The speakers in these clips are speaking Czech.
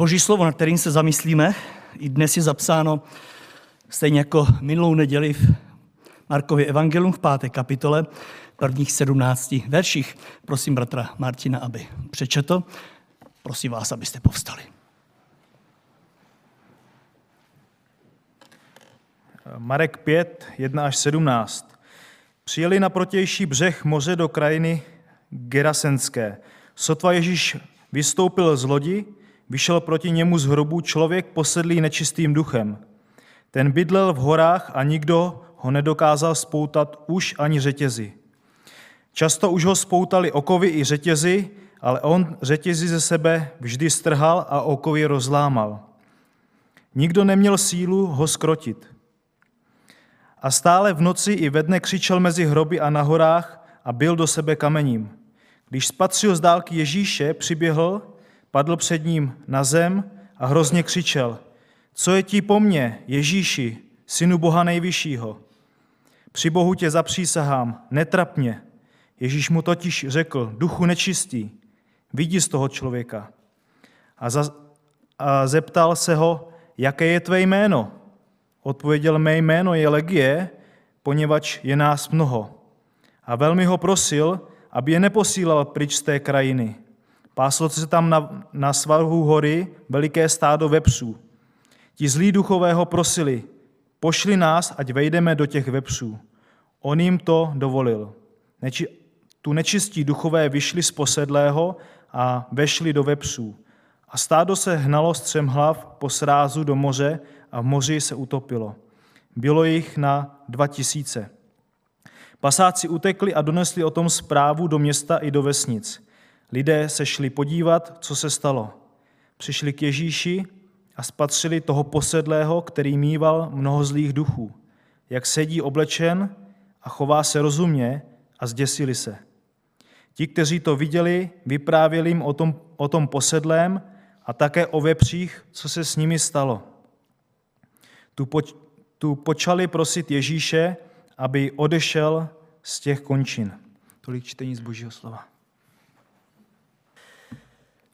Boží slovo, na kterým se zamyslíme, i dnes je zapsáno stejně jako minulou neděli v Markově evangelium v páté kapitole, prvních sedmnácti verších. Prosím bratra Martina, aby přečetl. Prosím vás, abyste povstali. Marek 5, 1 až 17. Přijeli na protější břeh moře do krajiny Gerasenské. Sotva Ježíš vystoupil z lodi, vyšel proti němu z hrobu člověk posedlý nečistým duchem. Ten bydlel v horách a nikdo ho nedokázal spoutat už ani řetězy. Často už ho spoutali okovy i řetězy, ale on řetězy ze sebe vždy strhal a okovy rozlámal. Nikdo neměl sílu ho skrotit. A stále v noci i ve dne křičel mezi hroby a na horách a byl do sebe kamením. Když spatřil z dálky Ježíše, přiběhl, padl před ním na zem a hrozně křičel, co je ti po mně, Ježíši, synu Boha nejvyššího? Při Bohu tě zapřísahám, netrap mě. Ježíš mu totiž řekl, duchu nečistý, vidí z toho člověka. A, za, a zeptal se ho, jaké je tvé jméno? Odpověděl, mé jméno je Legie, poněvadž je nás mnoho. A velmi ho prosil, aby je neposílal pryč z té krajiny. Páslo se tam na, na svahu hory veliké stádo vepřů. Ti zlí duchové ho prosili, pošli nás, ať vejdeme do těch vepřů. On jim to dovolil. Neči, tu nečistí duchové vyšli z posedlého a vešli do vepřů. A stádo se hnalo střem hlav po srázu do moře a v moři se utopilo. Bylo jich na dva tisíce. Pasáci utekli a donesli o tom zprávu do města i do vesnic. Lidé se šli podívat, co se stalo. Přišli k Ježíši a spatřili toho posedlého, který mýval mnoho zlých duchů, jak sedí oblečen a chová se rozumně a zděsili se. Ti, kteří to viděli, vyprávěli jim o tom, o tom posedlém a také o vepřích, co se s nimi stalo. Tu, po, tu počali prosit Ježíše, aby odešel z těch končin. Tolik čtení z Božího slova.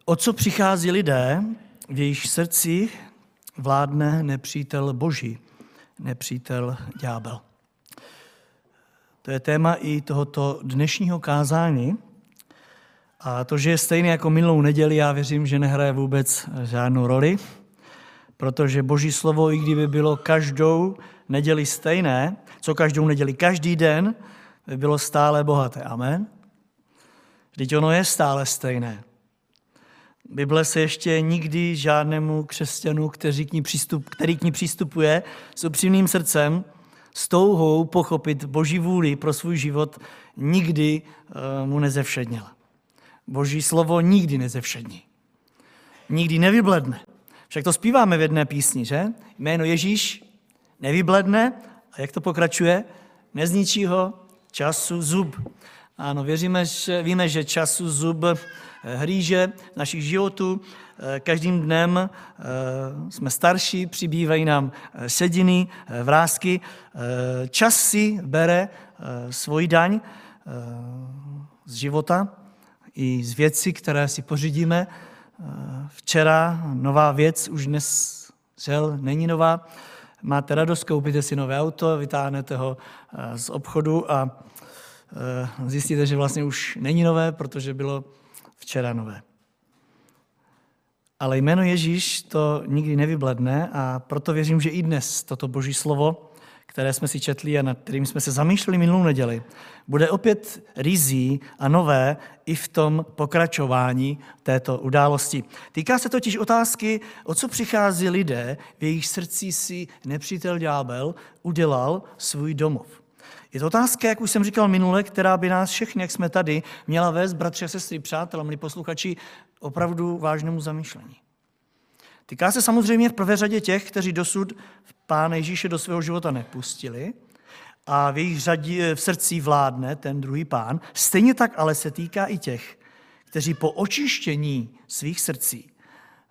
O co přichází lidé, v jejich srdci vládne nepřítel Boží, nepřítel ďábel. To je téma i tohoto dnešního kázání. A to, že je stejné jako minulou neděli, já věřím, že nehraje vůbec žádnou roli, protože Boží slovo, i kdyby bylo každou neděli stejné, co každou neděli, každý den, by bylo stále bohaté. Amen? Vždyť ono je stále stejné. Bible se ještě nikdy žádnému křesťanu, který k ní, přístup, který k ní přistupuje s upřímným srdcem, s touhou pochopit Boží vůli pro svůj život, nikdy eh, mu nezevšednila. Boží slovo nikdy nezevšední. Nikdy nevybledne. Však to zpíváme v jedné písni, že? Jméno Ježíš nevybledne a jak to pokračuje? Nezničí ho času zub. Ano, věříme, že, víme, že času zub eh, hlíže našich životů. Eh, každým dnem eh, jsme starší, přibývají nám sediny, vrázky. Čas si bere svoji daň z života i z věcí, které si pořídíme. Včera nová věc, už dnes žel není nová. Máte radost, koupíte si nové auto, vytáhnete ho z obchodu a Eh, zjistíte, že vlastně už není nové, protože bylo včera nové. Ale jméno Ježíš to nikdy nevybledne a proto věřím, že i dnes toto boží slovo, které jsme si četli a nad kterým jsme se zamýšleli minulou neděli, bude opět rizí a nové i v tom pokračování této události. Týká se totiž otázky, o co přichází lidé, v jejich srdci si nepřítel ďábel udělal svůj domov. Je to otázka, jak už jsem říkal minule, která by nás všechny, jak jsme tady, měla vést, bratři a sestry, přátelé, milí posluchači, opravdu vážnému zamýšlení. Týká se samozřejmě v prvé řadě těch, kteří dosud Pána Ježíše do svého života nepustili a v jejich řadě, v srdci vládne ten druhý pán. Stejně tak ale se týká i těch, kteří po očištění svých srdcí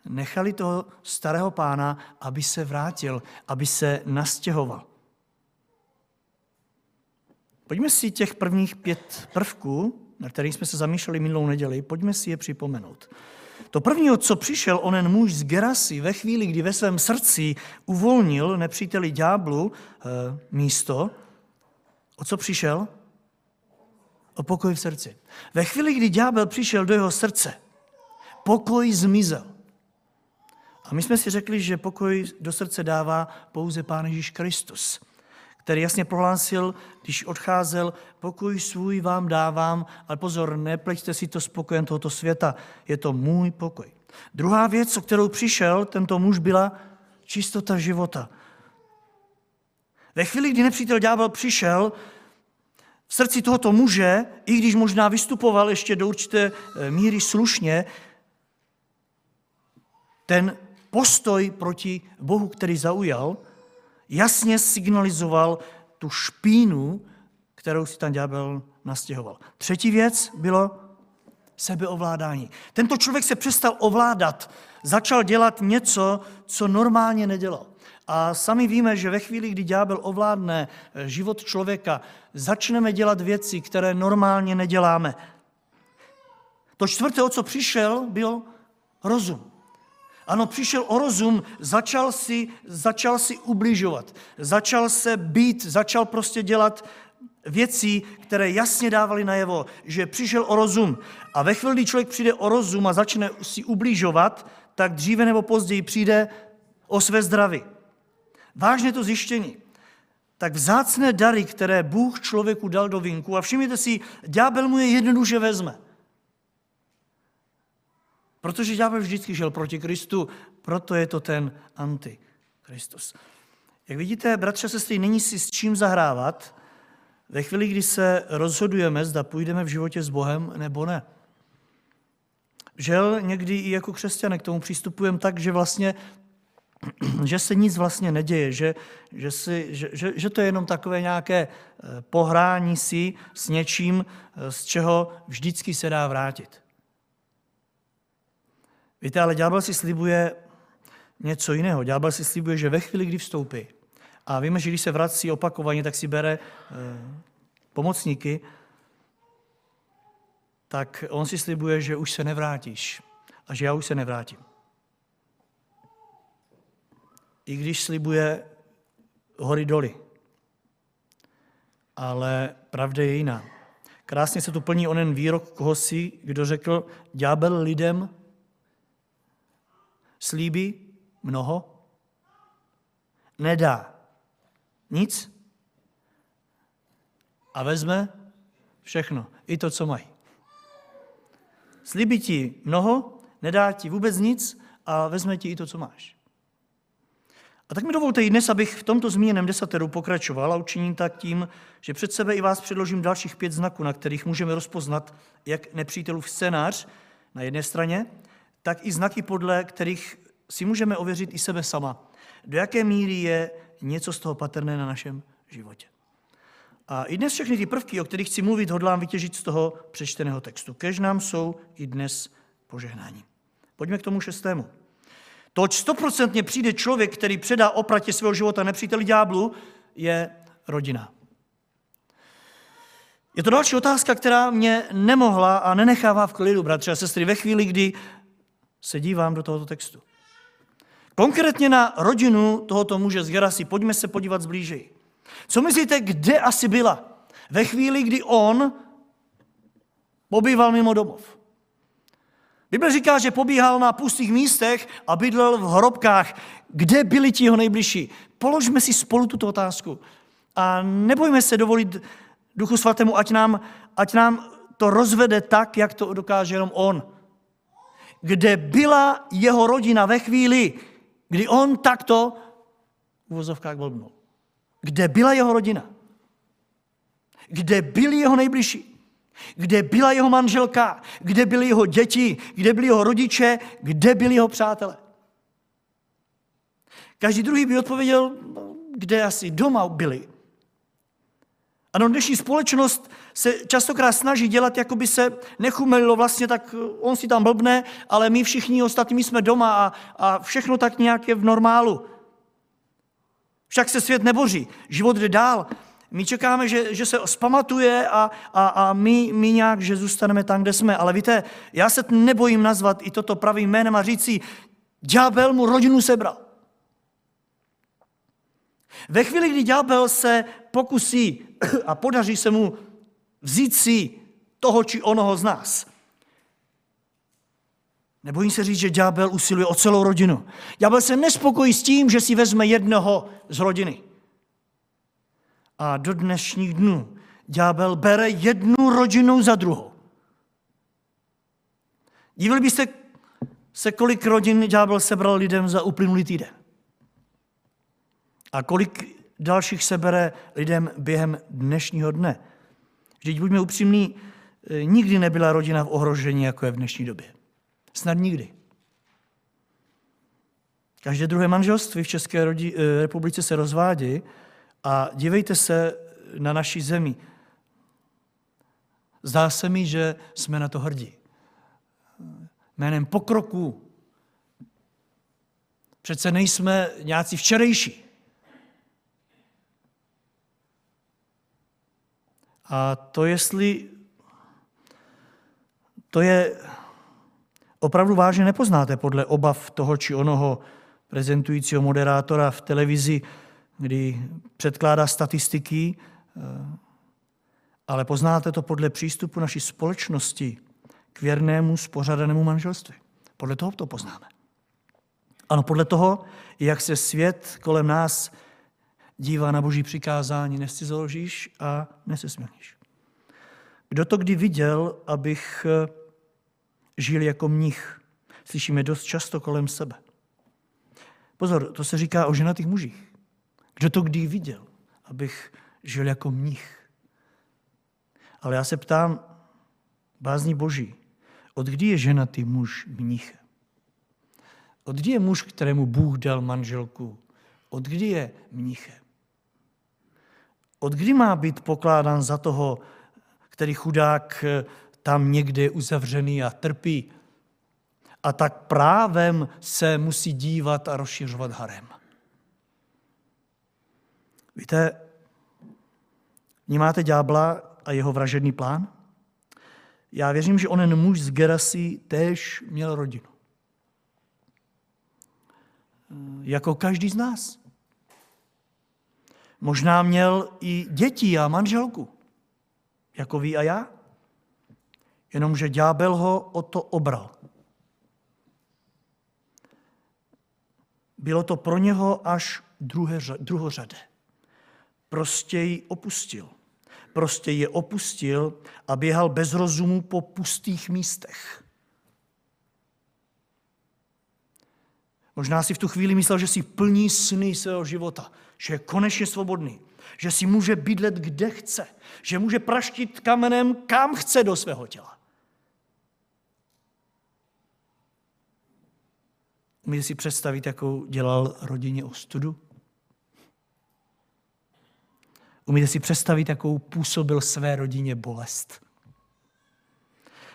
nechali toho starého pána, aby se vrátil, aby se nastěhoval. Pojďme si těch prvních pět prvků, na kterých jsme se zamýšleli minulou neděli, pojďme si je připomenout. To první, co přišel onen muž z Gerasy ve chvíli, kdy ve svém srdci uvolnil nepříteli ďáblu e, místo, o co přišel? O pokoj v srdci. Ve chvíli, kdy ďábel přišel do jeho srdce, pokoj zmizel. A my jsme si řekli, že pokoj do srdce dává pouze Pán Ježíš Kristus který jasně prohlásil, když odcházel, pokoj svůj vám dávám, ale pozor, nepleťte si to spokojem tohoto světa, je to můj pokoj. Druhá věc, o kterou přišel tento muž, byla čistota života. Ve chvíli, kdy nepřítel ďábel přišel, v srdci tohoto muže, i když možná vystupoval ještě do určité eh, míry slušně, ten postoj proti Bohu, který zaujal, jasně signalizoval tu špínu, kterou si tam ďábel nastěhoval. Třetí věc bylo sebeovládání. Tento člověk se přestal ovládat, začal dělat něco, co normálně nedělal. A sami víme, že ve chvíli, kdy ďábel ovládne eh, život člověka, začneme dělat věci, které normálně neděláme. To čtvrté, o co přišel, byl rozum. Ano, přišel o rozum, začal si, začal si ubližovat, začal se být, začal prostě dělat věcí, které jasně dávaly najevo, že přišel o rozum. A ve chvíli, kdy člověk přijde o rozum a začne si ubližovat, tak dříve nebo později přijde o své zdraví. Vážně to zjištění. Tak vzácné dary, které Bůh člověku dal do vinku, a všimněte si, ďábel mu je jednoduše vezme. Protože ďábel vždycky žil proti Kristu, proto je to ten antikristus. Jak vidíte, bratře a sestry, není si s čím zahrávat ve chvíli, kdy se rozhodujeme, zda půjdeme v životě s Bohem nebo ne. Žel někdy i jako křesťané k tomu přistupujeme tak, že vlastně že se nic vlastně neděje, že, že, si, že, že, že to je jenom takové nějaké eh, pohrání si s něčím, eh, z čeho vždycky se dá vrátit. Víte, ale ďábel si slibuje něco jiného. Ďábel si slibuje, že ve chvíli, kdy vstoupí, a víme, že když se vrací opakovaně, tak si bere eh, pomocníky, tak on si slibuje, že už se nevrátíš a že já už se nevrátím. I když slibuje hory doly. Ale pravda je jiná. Krásně se tu plní onen výrok koho si, kdo řekl, ďábel lidem slíbí mnoho, nedá nic a vezme všechno, i to, co mají. Slíbí ti mnoho, nedá ti vůbec nic a vezme ti i to, co máš. A tak mi dovolte i dnes, abych v tomto zmíněném desateru pokračoval a učiním tak tím, že před sebe i vás předložím dalších pět znaků, na kterých můžeme rozpoznat jak nepřítelův scénář na jedné straně, tak i znaky, podle kterých si můžeme ověřit i sebe sama, do jaké míry je něco z toho patrné na našem životě. A i dnes všechny ty prvky, o kterých chci mluvit, hodlám vytěžit z toho přečteného textu. Kež nám jsou i dnes požehnání. Pojďme k tomu šestému. Toť stoprocentně přijde člověk, který předá opratě svého života nepříteli ďáblu, je rodina. Je to další otázka, která mě nemohla a nenechává v klidu, bratře a sestry, ve chvíli, kdy se dívám do tohoto textu. Konkrétně na rodinu tohoto muže z Gerasy, pojďme se podívat zblížej. Co myslíte, kde asi byla? Ve chvíli, kdy on pobýval mimo domov. Bible říká, že pobíhal na pustých místech a bydlel v hrobkách. Kde byli ti jeho nejbližší? Položme si spolu tuto otázku. A nebojme se dovolit Duchu Svatému, ať nám, ať nám to rozvede tak, jak to dokáže jenom on. Kde byla jeho rodina ve chvíli, kdy on takto v uvozovkách blbnul. Kde byla jeho rodina? Kde byli jeho nejbližší? Kde byla jeho manželka? Kde byly jeho děti? Kde byli jeho rodiče? Kde byli jeho přátelé? Každý druhý by odpověděl, no, kde asi doma byli. Ano, dnešní společnost se častokrát snaží dělat, jako by se nechumelilo vlastně, tak on si tam blbne, ale my všichni ostatní jsme doma a, a všechno tak nějak je v normálu. Však se svět neboří, život jde dál. My čekáme, že, že se spamatuje a, a, a my, my nějak, že zůstaneme tam, kde jsme. Ale víte, já se nebojím nazvat i toto pravým jménem a říct si, ďábel mu rodinu sebral. Ve chvíli, kdy ďábel se pokusí a podaří se mu vzít si toho či onoho z nás, nebojím se říct, že ďábel usiluje o celou rodinu. Ďábel se nespokojí s tím, že si vezme jednoho z rodiny. A do dnešních dnů ďábel bere jednu rodinu za druhou. Dívali byste se, kolik rodin ďábel sebral lidem za uplynulý týden. A kolik dalších sebere lidem během dnešního dne. Vždyť buďme upřímní, e, nikdy nebyla rodina v ohrožení, jako je v dnešní době. Snad nikdy. Každé druhé manželství v České e, republice se rozvádí a dívejte se na naší zemi. Zdá se mi, že jsme na to hrdí. Jménem pokroku. Přece nejsme nějací včerejší. A to, jestli to je opravdu vážně nepoznáte podle obav toho či onoho prezentujícího moderátora v televizi, kdy předkládá statistiky, eh, ale poznáte to podle přístupu naší společnosti k věrnému spořadanému manželství. Podle toho to poznáme. Ano, podle toho, jak se svět kolem nás dívá na boží přikázání, nescizoložíš a nesesmělníš. Kdo to kdy viděl, abych eh, žil jako mnich? Slyšíme dost často kolem sebe. Pozor, to se říká o ženatých mužích. Kdo to kdy viděl, abych žil jako mnich? Ale já se ptám, bázní boží, od kdy je ženatý muž mnichem? Od kdy je muž, kterému Bůh dal manželku? Od kdy je mnichem? Od kdy má být pokládán za toho, který chudák eh, tam někde je uzavřený a trpí? A tak právem se musí dívat a rozšiřovat harem. Víte, vnímáte ďábla a jeho vražedný plán? Já věřím, že onen muž z Gerasy též měl rodinu. Jako každý z nás. Možná měl i děti a manželku, jako vy a já. Jenomže ďábel ho o to obral. Bylo to pro něho až druhé, druhořadé. Prostě ji opustil. Prostě je opustil a běhal bez rozumu po pustých místech. Možná si v tu chvíli myslel, že si plní sny svého života, že je konečně svobodný, že si může bydlet kde chce, že může praštit kamenem kam chce do svého těla. Umíte si představit, jakou dělal rodině ostudu? Umíte si představit, jakou působil své rodině bolest?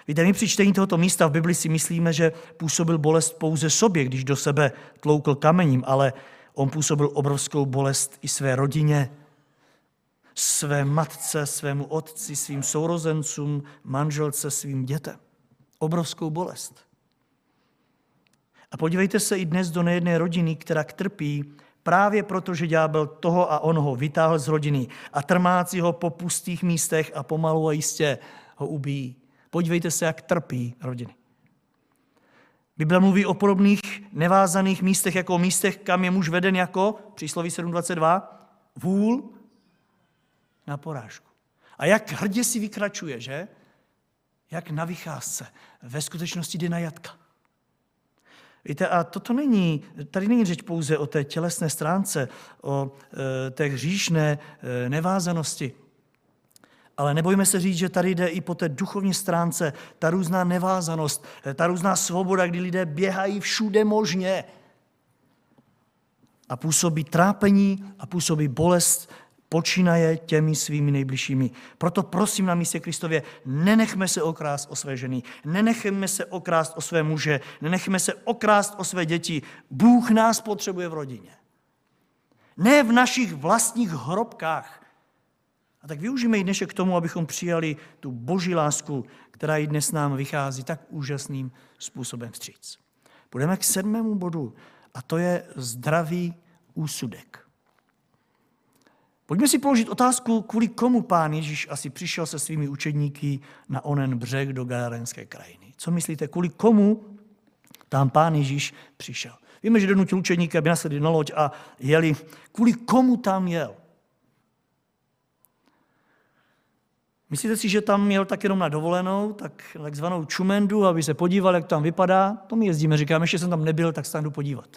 Víte, my při čtení tohoto místa v Bibli si myslíme, že působil bolest pouze sobě, když do sebe tloukl kamením, ale on působil obrovskou bolest i své rodině, své matce, svému otci, svým sourozencům, manželce, svým dětem. Obrovskou bolest. A podívejte se i dnes do nejedné rodiny, která trpí právě proto, že ďábel toho a onoho vytáhl z rodiny a trmácí ho po pustých místech a pomalu a jistě ho ubíjí. Podívejte se, jak trpí rodiny. Bible mluví o podobných nevázaných místech, jako o místech, kam je muž veden jako, přísloví 7.22, vůl na porážku. A jak hrdě si vykračuje, že? Jak na vycházce. Ve skutečnosti jde na jatka. Víte, a toto není, tady není řeč pouze o té tělesné stránce, o e, té hříšné e, nevázanosti, ale nebojme se říct, že tady jde i po té duchovní stránce, ta různá nevázanost, ta různá svoboda, kdy lidé běhají všude možně a působí trápení a působí bolest, počínaje těmi svými nejbližšími. Proto prosím na místě Kristově, nenechme se okrást o své ženy, nenechme se okrást o své muže, nenechme se okrást o své děti. Bůh nás potřebuje v rodině. Ne v našich vlastních hrobkách, A tak využijeme i dnešek k tomu, abychom přijali tu boží lásku, která i dnes nám vychází tak úžasným způsobem vstříc. Půjdeme k sedmému bodu a to je zdravý úsudek. Pojďme si položit otázku, kvůli komu pán Ježíš asi přišel se svými učedníky na onen břeh do Gadarenské krajiny. Co myslíte, kvůli komu tam pán Ježíš přišel? Víme, že donutil učeníky, aby nasedli na loď a jeli. Kvůli komu tam jel? Myslíte si, že tam jel tak jenom na dovolenou, tak takzvanou čumendu, aby se podíval, jak tam vypadá? To my jezdíme, říkáme, ještě jsem tam nebyl, tak se tam jdu podívat.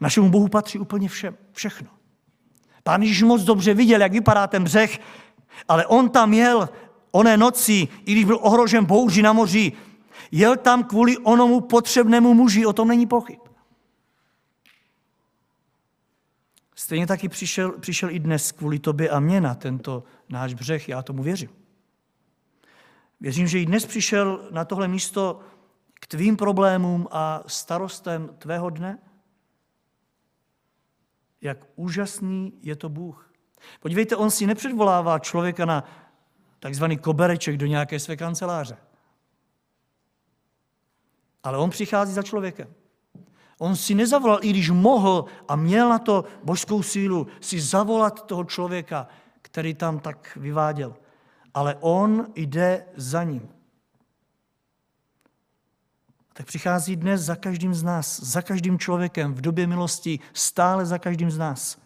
Našemu Bohu patří úplně vše, všechno. Pán Ježíš moc dobře viděl, jak vypadá ten břeh, ale on tam jel oné noci, i když byl ohrožen bouři na moři, jel tam kvůli onomu potřebnému muži, o tom není pochyb. Stejně taky přišel, přišel i dnes kvůli tobě a mě na tento náš břeh, já tomu věřím. Věřím, že i dnes přišel na tohle místo k tvým problémům a starostem tvého dne. Jak úžasný je to Bůh. Podívejte, on si nepředvolává člověka na takzvaný kobereček do nějaké své kanceláře. Ale on přichází za člověkem. On si nezavolal, i když mohl a měl na to božskou sílu, si zavolat toho člověka, který tam tak vyváděl. Ale on jde za ním. Tak přichází dnes za každým z nás, za každým člověkem, v době milosti, stále za každým z nás.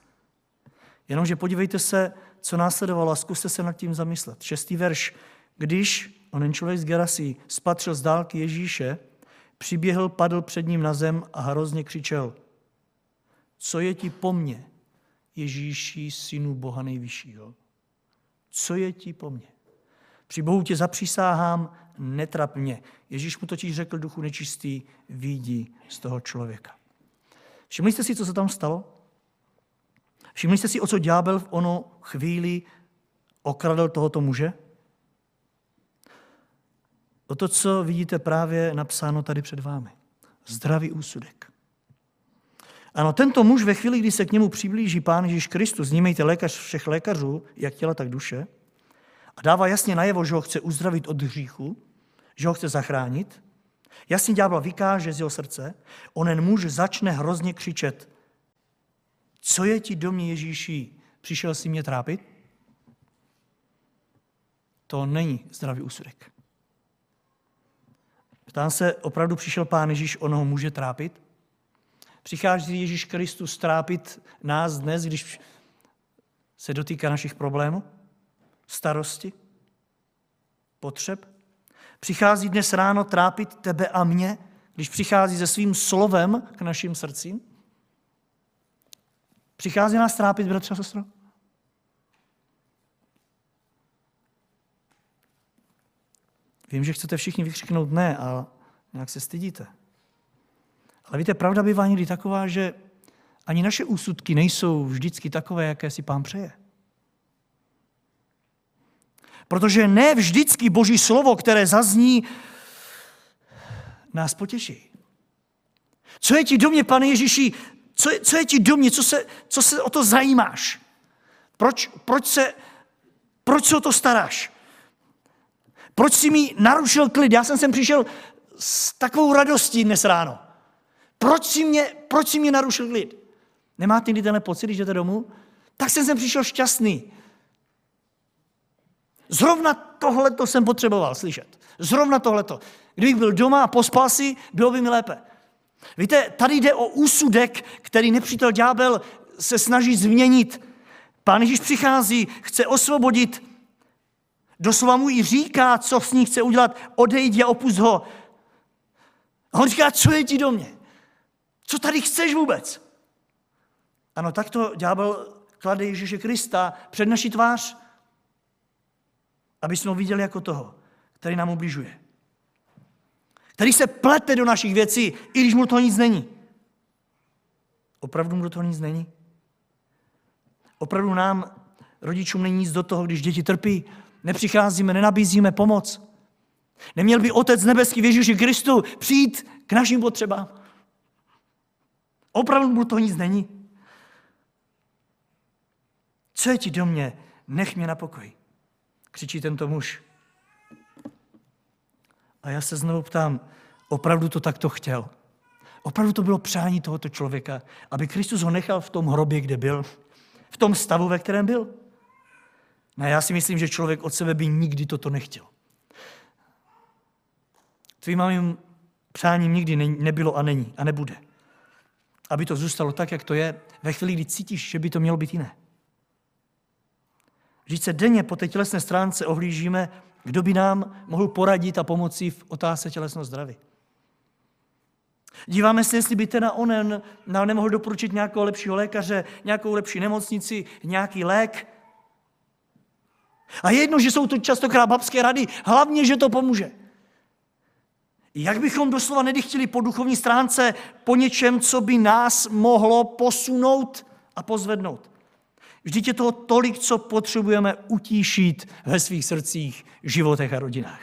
Jenomže podívejte se, co následovalo a zkuste se nad tím zamyslet. Šestý verš. Když onen člověk z Gerasí spatřil z dálky Ježíše, Přiběhl, padl před ním na zem a hrozně křičel. Co je ti po mně, Ježíši, synu Boha nejvyššího? Co je ti po mně? Při Bohu tě zapřísáhám, netrap mě. Ježíš mu totiž řekl duchu nečistý, výjdi z toho člověka. Všimli jste si, co se tam stalo? Všimli jste si, o co ďábel v ono chvíli okradl tohoto muže? O to, co vidíte právě napsáno tady před vámi. Zdravý úsudek. Ano, tento muž ve chvíli, kdy se k němu přiblíží Pán Ježíš Kristus, znímejte lékař všech lékařů, jak těla, tak duše, a dává jasně najevo, že ho chce uzdravit od hříchu, že ho chce zachránit, jasně ďábel vykáže z jeho srdce, onen muž začne hrozně křičet, co je ti do mě Ježíši, přišel si mě trápit? To není zdravý úsudek. Ptám se, opravdu přišel Pán Ježíš, ono může trápit? Přichází Ježíš Kristus trápit nás dnes, když se dotýká našich problémů, starosti, potřeb? Přichází dnes ráno trápit tebe a mě, když přichází se svým slovem k našim srdcím? Přichází nás trápit, bratře a sestro? Vím, že chcete všichni vykřiknout ne a nějak se stydíte. Ale víte, pravda bývá někdy taková, že ani naše úsudky nejsou vždycky takové, jaké si pán přeje. Protože ne vždycky boží slovo, které zazní, nás potěší. Co je ti do mě, pane Ježíši, co je, co je ti do mě, co se, co se o to zajímáš? Proč, proč, se, proč se o to staráš? Proč si mi narušil klid? Já jsem sem přišel s takovou radostí dnes ráno. Proč si mě, proč si mě narušil klid? Nemáte někdy tenhle pocit, když jdete domů? Tak jsem sem přišel šťastný. Zrovna tohleto jsem potřeboval slyšet. Zrovna tohleto. Kdybych byl doma a pospal si, bylo by mi lépe. Víte, tady jde o úsudek, který nepřítel ďábel se snaží změnit. Pán Ježíš přichází, chce osvobodit Doslova mu i říká, co s ní chce udělat, odejdi a opust ho. A on říká, co je ti do mě? Co tady chceš vůbec? Ano, tak to ďábel klade Ježíše Krista před naší tvář, aby jsme ho viděli jako toho, který nám ubližuje. Který se plete do našich věcí, i když mu to nic není. Opravdu mu do toho nic není? Opravdu nám, rodičům, není nic do toho, když děti trpí? Nepřicházíme, nenabízíme pomoc. Neměl by Otec nebeský v Ježíši Kristu přijít k našim potřebám. Opravdu mu to nic není. Co je ti do mě? Nech mě na pokoj. Křičí tento muž. A já se znovu ptám, opravdu to takto chtěl? Opravdu to bylo přání tohoto člověka, aby Kristus ho nechal v tom hrobě, kde byl, v tom stavu, ve kterém byl? No já si myslím, že člověk od sebe by nikdy toto nechtěl. Tvým mým přáním nikdy nebylo a není a nebude. Aby to zůstalo tak, jak to je, ve chvíli, kdy cítíš, že by to mělo být jiné. Vždyť se denně po té tělesné stránce ohlížíme, kdo by nám mohl poradit a pomoci v otázce tělesného zdraví. Díváme se, jestli by teda onen nám nemohl doporučit nějakého lepšího lékaře, nějakou lepší nemocnici, nějaký lék. A je jedno, že jsou to častokrát babské rady, hlavně, že to pomůže. Jak bychom doslova nedychtili po duchovní stránce po něčem, co by nás mohlo posunout a pozvednout. Vždyť je toho tolik, co potřebujeme utíšit ve svých srdcích, životech a rodinách.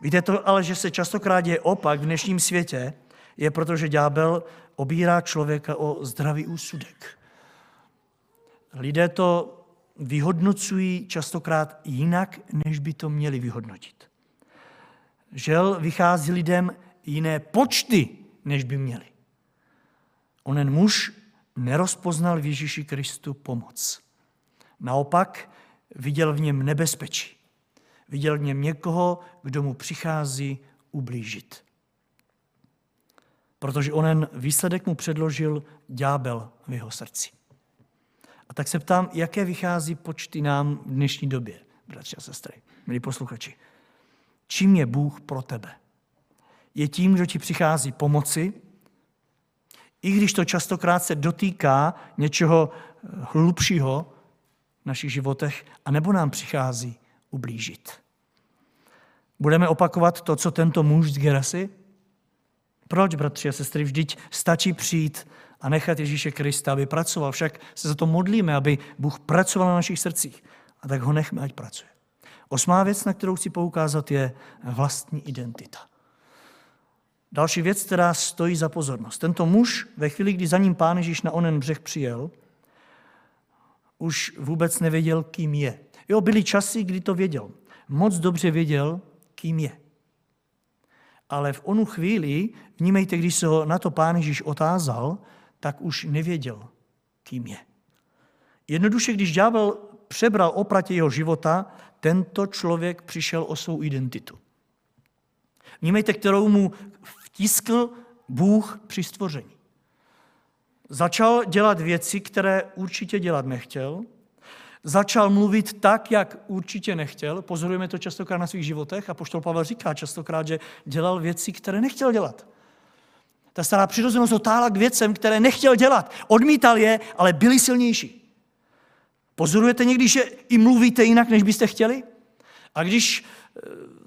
Víte to ale, že se častokrát děje opak v dnešním světě, je proto, že ďábel obírá člověka o zdravý úsudek. Lidé to vyhodnocují častokrát jinak, než by to měli vyhodnotit. Žel vychází lidem jiné počty, než by měli. Onen muž nerozpoznal v Ježíši Kristu pomoc. Naopak viděl v něm nebezpečí. Viděl v něm někoho, kdo mu přichází ublížit. Protože onen výsledek mu předložil ďábel v jeho srdci. A tak se ptám, jaké vychází počty nám v dnešní době, bratři a sestry, milí posluchači. Čím je Bůh pro tebe? Je tím, kdo ti přichází pomoci, i když to častokrát se dotýká něčeho eh, hlubšího v našich životech, anebo nám přichází ublížit. Budeme opakovat to, co tento muž z Gerasy? Proč, bratři a sestry, vždyť stačí přijít a nechat Ježíše Krista, aby pracoval. Však se za to modlíme, aby Bůh pracoval na našich srdcích. A tak ho nechme, ať pracuje. Osmá věc, na kterou chci poukázat, je vlastní identita. Další věc, která stojí za pozornost. Tento muž, ve chvíli, kdy za ním pán Ježíš na onen břeh přijel, už vůbec nevěděl, kým je. Jo, byly časy, kdy to věděl. Moc dobře věděl, kým je. Ale v onu chvíli, vnímejte, když se ho na to pán Ježíš otázal, tak už nevěděl, kým je. Jednoduše, když ďábel přebral opratě jeho života, tento člověk přišel o svou identitu. Vnímejte, kterou mu vtiskl Bůh při stvoření. Začal dělat věci, které určitě dělat nechtěl. Začal mluvit tak, jak určitě nechtěl. Pozorujeme to častokrát na svých životech a poštol Pavel říká častokrát, že dělal věci, které nechtěl dělat. Ta stará přirozenost otála k věcem, které nechtěl dělat. Odmítal je, ale byli silnější. Pozorujete někdy, že i mluvíte jinak, než byste chtěli? A když eh,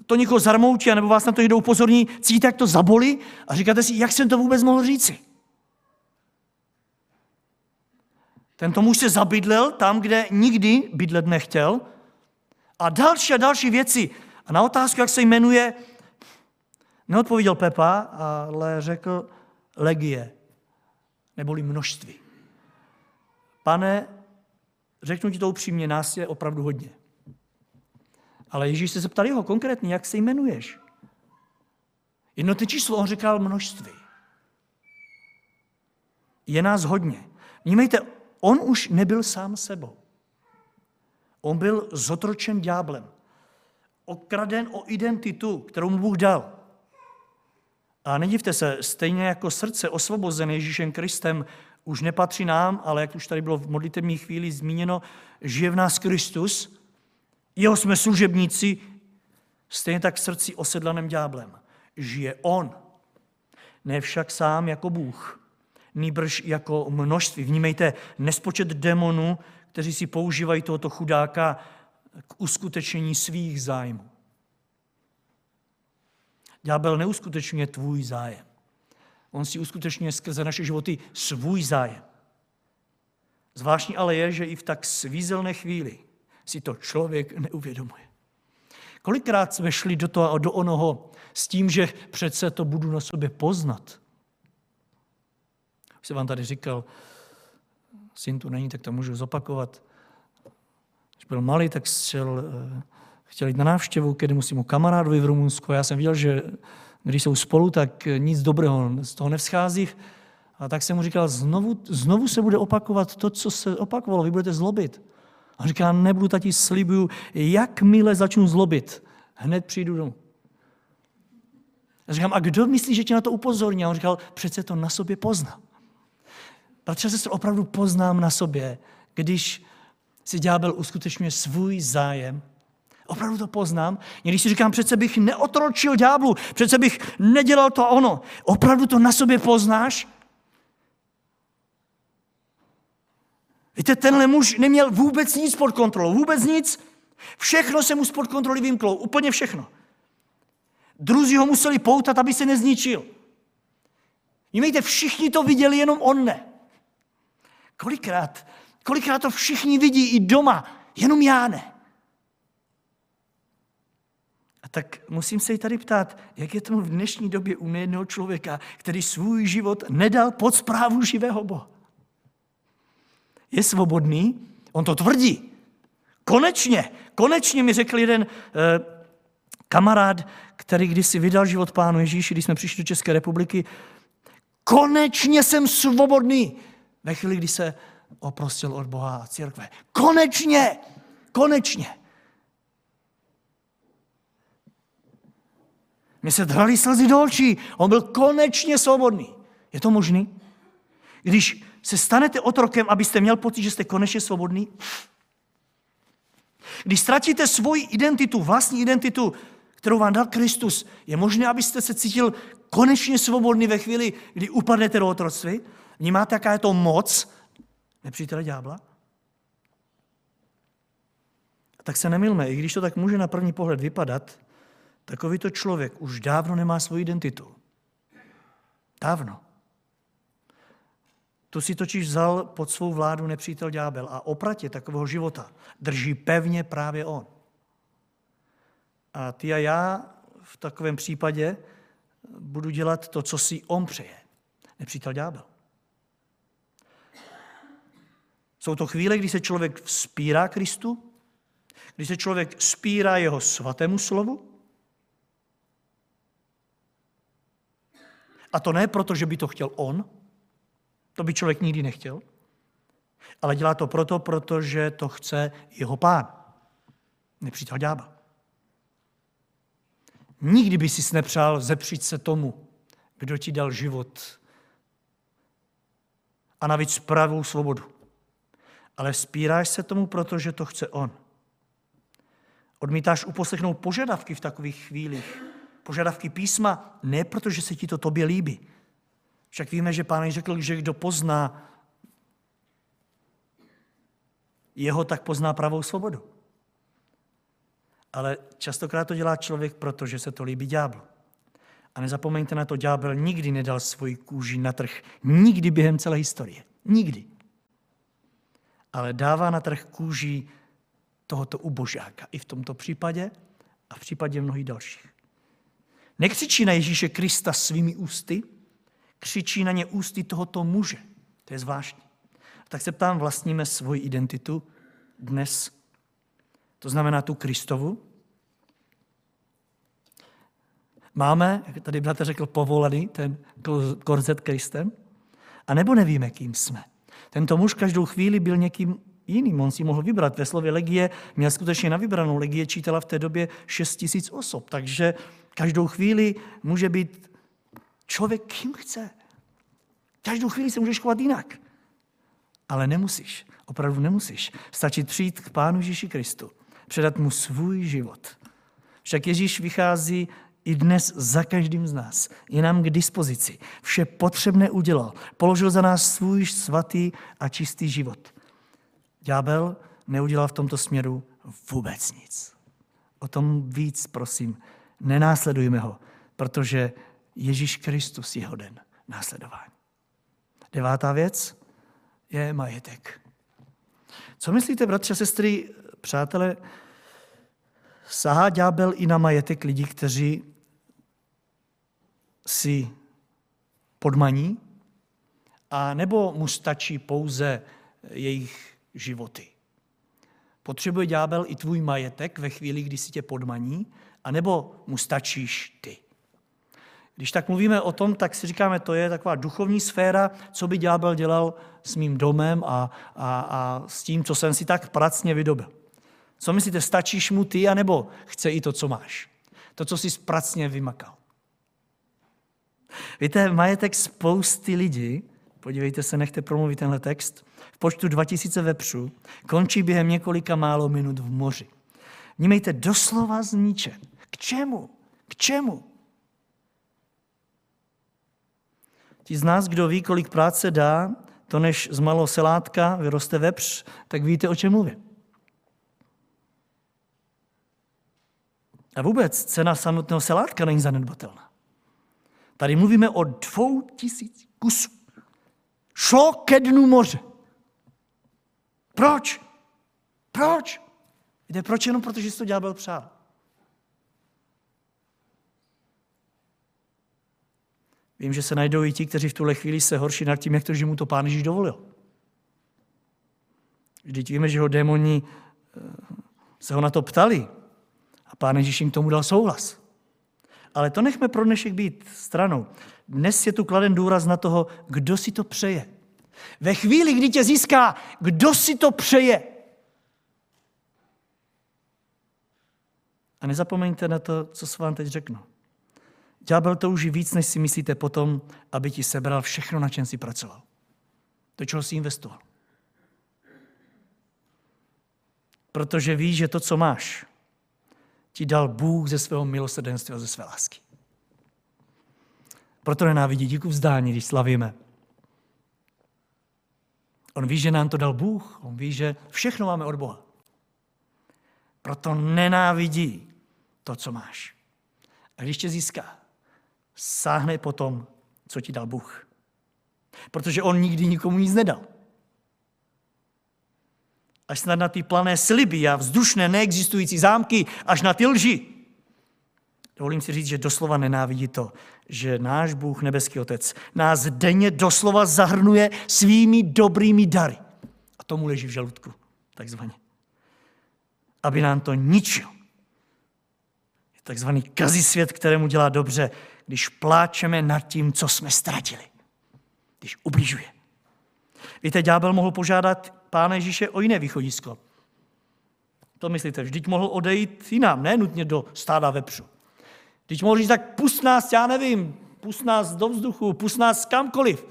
to někoho zarmoutí, nebo vás na to jdou upozorní, cítíte, jak to zaboli a říkáte si, jak jsem to vůbec mohl říci. Tento muž se zabydlel tam, kde nikdy bydlet nechtěl a další a další věci. A na otázku, jak se jmenuje, neodpověděl Pepa, ale řekl legie, neboli množství. Pane, řeknu ti to upřímně, nás je opravdu hodně. Ale Ježíš se zeptal jeho konkrétně, jak se jmenuješ. Jednotné číslo, on říkal množství. Je nás hodně. Vnímejte, on už nebyl sám sebou. On byl zotročen ďáblem. Okraden o identitu, kterou mu Bůh dal. A nedivte se, stejně jako srdce osvobozené Ježíšem Kristem už nepatří nám, ale jak už tady bylo v modlitební chvíli zmíněno, žije v nás Kristus, jeho jsme služebníci, stejně tak srdci osedlaném ďáblem. Žije on. Ne však sám jako Bůh, nýbrž jako množství. Vnímejte, nespočet démonů, kteří si používají tohoto chudáka k uskutečnění svých zájmů. Ďábel neuskutečňuje tvůj zájem. On si uskutečňuje skrze naše životy svůj zájem. Zvláštní ale je, že i v tak svízelné chvíli si to člověk neuvědomuje. Kolikrát jsme šli do toho a do onoho s tím, že přece to budu na sobě poznat. Už jsem vám tady říkal, syn tu není, tak to můžu zopakovat. byl malý, tak šel, chtěl jít na návštěvu k jednomu kamarádovi v Rumunsku. Já jsem viděl, že když jsou spolu, tak nic dobrého z toho nevzchází. A tak jsem mu říkal, znovu, znovu se bude opakovat to, co se opakovalo, vy budete zlobit. A říká, nebudu, tati, slibuju, jakmile začnu zlobit, hned přijdu domů. Já říkám, a kdo myslí, že tě na to upozorní? A on říkal, přece to na sobě poznám. Bratře, se opravdu poznám na sobě, když si ďábel uskutečňuje svůj zájem. Opravdu to poznám. Když si říkám, přece bych neotročil ďáblu, přece bych nedělal to ono. Opravdu to na sobě poznáš? Víte, tenhle muž neměl vůbec nic pod kontrolou, vůbec nic. Všechno se mu spod kontroly vymklo, úplně všechno. Druzí ho museli poutat, aby se nezničil. Víte, všichni to viděli, jenom on ne. Kolikrát, kolikrát to všichni vidí i doma, jenom já ne. A tak musím se i tady ptát, jak je tomu v dnešní době u nejedného člověka, který svůj život nedal pod zprávu živého Boha. Je svobodný, on to tvrdí. Konečně, konečně mi řekl jeden eh, kamarád, který kdysi vydal život pánu Ježíši, když jsme přišli do České republiky, konečně jsem svobodný. Ve chvíli, kdy se oprostil od Boha a církve. Konečně! Konečně! Mně se drali slzy do očí. On byl konečně svobodný. Je to možný? Když se stanete otrokem, abyste měl pocit, že jste konečně svobodný? Když ztratíte svoji identitu, vlastní identitu, kterou vám dal Kristus, je možné, abyste se cítil konečně svobodný ve chvíli, kdy upadnete do otroctví? Vnímáte, jaká je to moc nepřítele ďábla? Tak se nemilme, i když to tak může na první pohled vypadat, takovýto člověk už dávno nemá svou identitu. Dávno. Tu si totiž vzal pod svou vládu nepřítel ďábel a opratě takového života drží pevně právě on. A ty a já v takovém případě budu dělat to, co si on přeje. Nepřítel ďábel. Jsou to chvíle, kdy se člověk vzpírá Kristu, kdy se člověk spírá jeho svatému slovu. A to ne proto, že by to chtěl on, to by člověk nikdy nechtěl, ale dělá to proto, protože to chce jeho pán, nepřítel ďábel. Nikdy by si nepřál zepřít se tomu, kdo ti dal život a navíc pravou svobodu. Ale spíráš se tomu, protože to chce on. Odmítáš uposlechnout požadavky v takových chvílích. Požadavky písma ne protože se ti to tobě líbí. Však víme, že pán řekl, že kdo pozná jeho, tak pozná pravou svobodu. Ale častokrát to dělá člověk, protože se to líbí ďáblu. A nezapomeňte na to, ďábel nikdy nedal svoji kůži na trh. Nikdy během celé historie. Nikdy. Ale dává na trh kůži tohoto ubožáka. I v tomto případě a v případě mnohých dalších. Nekřičí na Ježíše Krista svými ústy, křičí na ně ústy tohoto muže. To je zvláštní. Tak se ptám, vlastníme svoji identitu dnes to znamená tu Kristovu. Máme, jak tady bratr řekl, povolaný ten korzet Kristem, a nebo nevíme, kým jsme. Tento muž každou chvíli byl někým jiným, on si mohl vybrat. Ve slově legie měl skutečně na vybranou. Legie čítala v té době 6 tisíc osob, takže každou chvíli může být člověk, kým chce. Každou chvíli se můžeš chovat jinak. Ale nemusíš, opravdu nemusíš. Stačí přijít k Pánu Ježíši Kristu předat mu svůj život. Však Ježíš vychází i dnes za každým z nás. Je nám k dispozici. Vše potřebné udělal. Položil za nás svůj svatý a čistý život. Ďábel neudělal v tomto směru vůbec nic. O tom víc, prosím, nenásledujme ho, protože Ježíš Kristus je hoden následování. Devátá věc je majetek. Co myslíte, bratře sestry, Přátelé, sahá ďábel i na majetek lidí, kteří si podmaní, a nebo mu stačí pouze jejich životy. Potřebuje ďábel i tvůj majetek ve chvíli, kdy si tě podmaní, anebo mu stačíš ty? Když tak mluvíme o tom, tak si říkáme, to je taková duchovní sféra, co by ďábel dělal s mým domem a, a, a s tím, co jsem si tak pracně vydobil. Co myslíte, stačíš mu ty, anebo chce i to, co máš? To, co jsi pracně vymakal. Víte, majetek spousty lidí, podívejte se, nechte promluvit tenhle text, v počtu 2000 vepřů končí během několika málo minut v moři. Vnímejte, doslova zničen. K čemu? K čemu? Ti z nás, kdo ví, kolik práce dá, to než z malého selátka vyroste vepř, tak víte, o čem mluvím. A vůbec cena samotného selátka není zanedbatelná. Tady mluvíme o dvou tisíc kusů. Šlo ke dnu moře. Proč? Proč? Víte, proč jenom protože si to ďábel přál? Vím, že se najdou i ti, kteří v tuhle chvíli se horší nad tím, jak to, že mu to pán Ježíš dovolil. Vždyť víme, že ho démoni eh, se ho na to ptali a pán Ježíš jim k tomu dal souhlas. Ale to nechme pro dnešek být stranou. Dnes je tu kladen důraz na toho, kdo si to přeje. Ve chvíli, kdy tě získá, kdo si to přeje. A nezapomeňte na to, co se vám teď řeknu. Ďábel touží víc, než si myslíte potom, aby ti sebral všechno, na čem si pracoval. Do čeho si investoval. Protože ví, že to, co máš, ti dal Bůh ze svého milosrdenství a ze své lásky. Proto nenávidí díku vzdání, když slavíme. On ví, že nám to dal Bůh, on ví, že všechno máme od Boha. Proto nenávidí to, co máš. A když tě získá, sáhne po tom, co ti dal Bůh. Protože on nikdy nikomu nic nedal. Až snad na ty plané sliby a vzdušné neexistující zámky, až na ty lži. Dovolím si říct, že doslova nenávidí to, že náš Bůh, nebeský Otec, nás denně doslova zahrnuje svými dobrými dary. A tomu leží v žaludku, takzvaně. Aby nám to ničil. Je takzvaný kazisvět, kterému dělá dobře, když pláčeme nad tím, co jsme ztratili. Když ubližuje. Víte, ďábel mohl požádat Pána Ježíše o jiné východisko. To myslíte, vždyť mohl odejít jinam, ne nutně do stáda vepřu. Když mohl říct, tak pust nás, já nevím, pust nás do vzduchu, pust nás kamkoliv.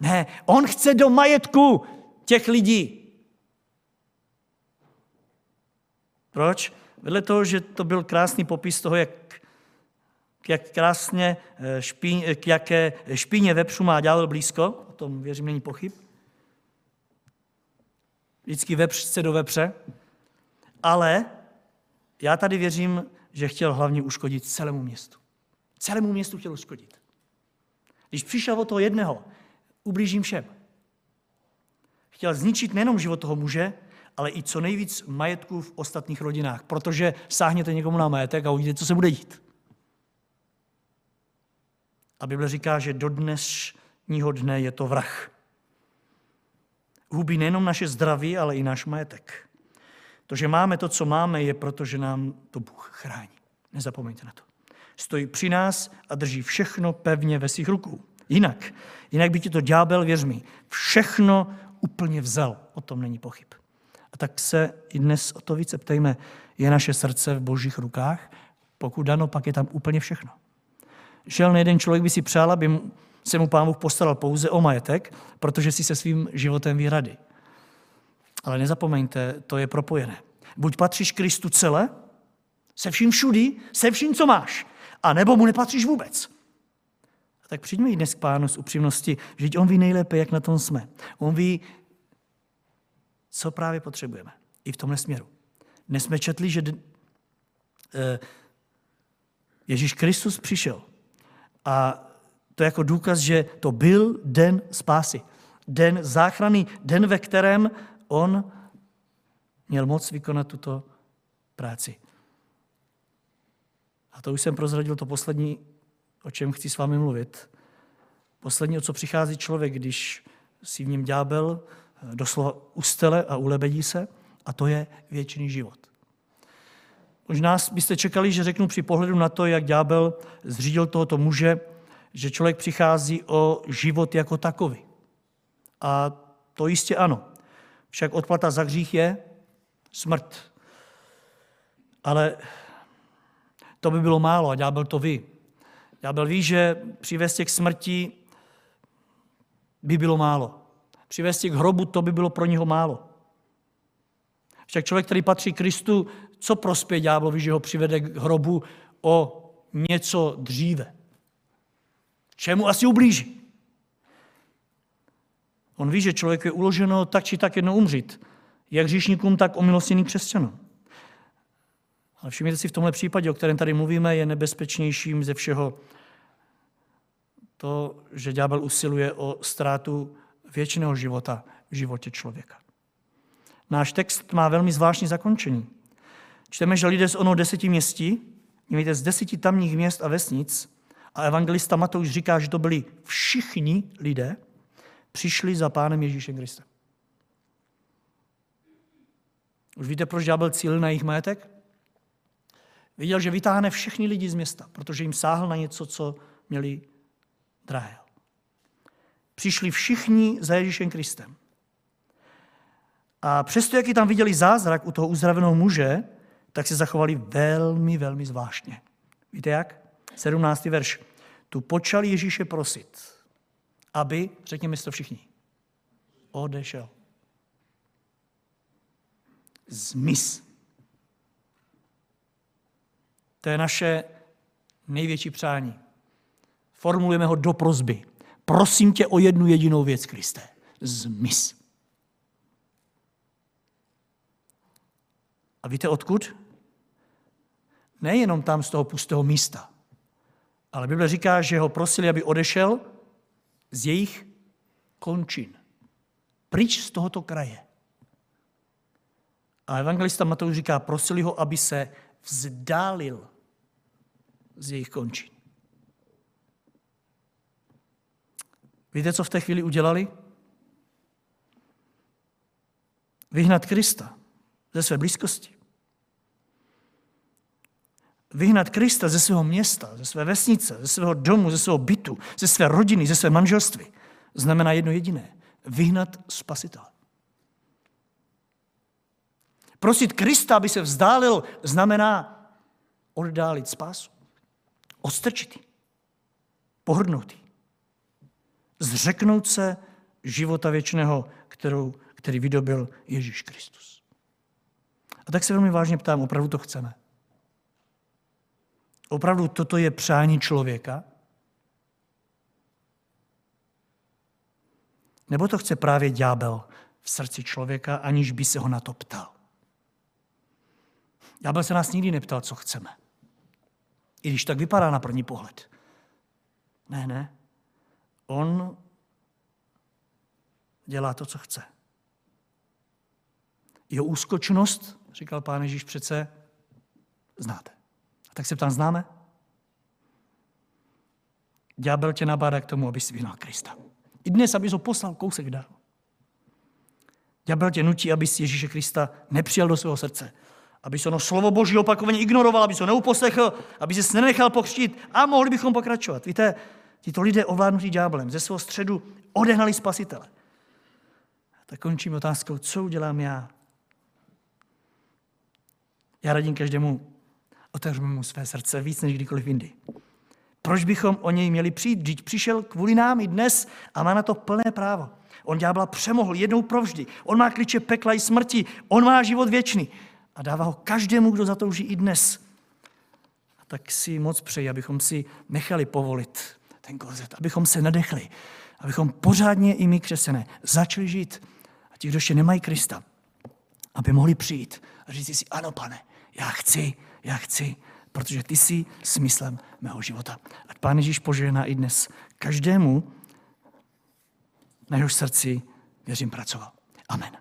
Ne, on chce do majetku těch lidí. Proč? Vedle toho, že to byl krásný popis toho, jak, jak krásně eh, špíň, k jaké špíně vepřu má ďábel blízko, o tom věřím není pochyb. Vždycky vepř do vepře. Ale já tady věřím, že chtěl hlavně uškodit celému městu. Celému městu chtěl uškodit. Když přišel o toho jedného, ublížím všem. Chtěl zničit nejenom život toho muže, ale i co nejvíc majetku v ostatních rodinách, protože sáhněte někomu na majetek a uvidíte, co se bude dít. A Bible říká, že do dnešního dne je to vrah. Hubí nejenom naše zdraví, ale i náš majetek. To, že máme to, co máme, je proto, že nám to Bůh chrání. Nezapomeňte na to. Stojí při nás a drží všechno pevně ve svých rukou. Jinak, jinak by ti to ďábel, věř mi, všechno úplně vzal. O tom není pochyb. A tak se i dnes o to více ptejme. Je naše srdce v božích rukách? Pokud dano, pak je tam úplně všechno. Žel nejeden člověk by si přál, aby se mu pán Bůh postaral pouze o majetek, protože si se svým životem vyrady. Ale nezapomeňte, to je propojené. Buď patříš Kristu celé, se vším všudy, se vším, co máš, a nebo mu nepatříš vůbec. A tak přijďme i dnes k pánu z upřímnosti, že on ví nejlépe, jak na tom jsme. On ví, co právě potřebujeme. I v tomhle směru. Dnes jsme četli, že eh, Ježíš Kristus přišel a to je jako důkaz, že to byl den spásy. Den záchrany, den, ve kterém on měl moc vykonat tuto práci. A to už jsem prozradil to poslední, o čem chci s vámi mluvit. Poslední, o co přichází člověk, když si v něm ďábel eh, doslova ustele a ulebedí se, a to je věčný život. Možná byste čekali, že řeknu při pohledu na to, jak ďábel zřídil tohoto muže, že člověk přichází o život jako takový. A to jistě ano. Však odplata za hřích je smrt. Ale to by bylo málo a ďábel to ví. Ďábel ví, že přivést k smrti by bylo málo. Přivést k hrobu, to by bylo pro něho málo. Však člověk, který patří Kristu, co prospěje ďáblovi, že ho přivede k hrobu o něco dříve? Čemu asi ublíží? On ví, že člověk je uloženo tak či tak jednou umřít. Jak říšníkům, tak omilostněným křesťanům. Ale všimněte si, v tomhle případě, o kterém tady mluvíme, je nebezpečnějším ze všeho to, že ďábel usiluje o ztrátu věčného života v životě člověka. Náš text má velmi zvláštní zakončení. Čteme, že lidé z ono deseti městí, mějte z deseti tamních měst a vesnic, a evangelista Matouš říká, že to byli všichni lidé, přišli za pánem Ježíšem Kristem. Už víte, proč ďábel cílil na jejich majetek? Viděl, že vytáhne všechny lidi z města, protože jim sáhl na něco, co měli drahé. Přišli všichni za Ježíšem Kristem. A přesto, jaký tam viděli zázrak u toho uzdraveného muže, tak se zachovali velmi, velmi zvláštně. Víte jak? 17. verš. Tu počali Ježíše prosit, aby, řekněme si to všichni, odešel. Zmiz. To je naše největší přání. Formulujeme ho do prozby. Prosím tě o jednu jedinou věc, Kriste. Zmiz. A víte odkud? Nejenom tam z toho pustého místa. Ale Bible říká, že ho prosili, aby odešel z jejich končin. Pryč z tohoto kraje. A evangelista Matouš říká, prosili ho, aby se vzdálil z jejich končin. Víte, co v té chvíli udělali? Vyhnat Krista ze své blízkosti. Vyhnat Krista ze svého města, ze své vesnice, ze svého domu, ze svého bytu, ze své rodiny, ze své manželství, znamená jedno jediné. Vyhnat spasitele. Prosit Krista, aby se vzdálil, znamená oddálit spásu. Odstrčit pohrdnout Zřeknout se života věčného, kterou, který vydobil Ježíš Kristus. A tak se velmi vážně ptám, opravdu to chceme? Opravdu toto je přání člověka? Nebo to chce právě ďábel v srdci člověka, aniž by se ho na to ptal? Ďábel se nás nikdy neptal, co chceme. I když tak vypadá na první pohled. Ne, ne. On dělá to, co chce. Jeho úskočnost, říkal pán Ježíš přece, znáte. A tak se ptám, známe? Ďábel tě nabádá k tomu, abys vyhnal Krista. I dnes, abys ho poslal kousek dál. Ďábel tě nutí, abys Ježíše Krista nepřijal do svého srdce. Aby se ono slovo Boží opakovaně ignoroval, aby se ho neuposlechl, aby se nenechal pokřtít a mohli bychom pokračovat. Víte, tito lidé ovládnutí ďáblem ze svého středu odehnali spasitele. Tak končím otázkou, co udělám já? Já radím každému, otevřeme mu své srdce víc než kdykoliv jindy. Proč bychom o něj měli přijít? Vždyť přišel kvůli nám i dnes a má na to plné právo. On ďábla přemohl jednou provždy. On má klíče pekla i smrti. On má život věčný. A dává ho každému, kdo zatouží i dnes. A tak si moc přeji, abychom si nechali povolit ten korzet, abychom se nadechli, abychom pořádně i my křesené začali žít. A ti, kdo ještě nemají Krista, aby mohli přijít a říct si, ano pane, já chci, já chci, protože ty jsi smyslem mého života. A Pán Ježíš požehná i dnes každému, na jehož srdci věřím pracoval. Amen.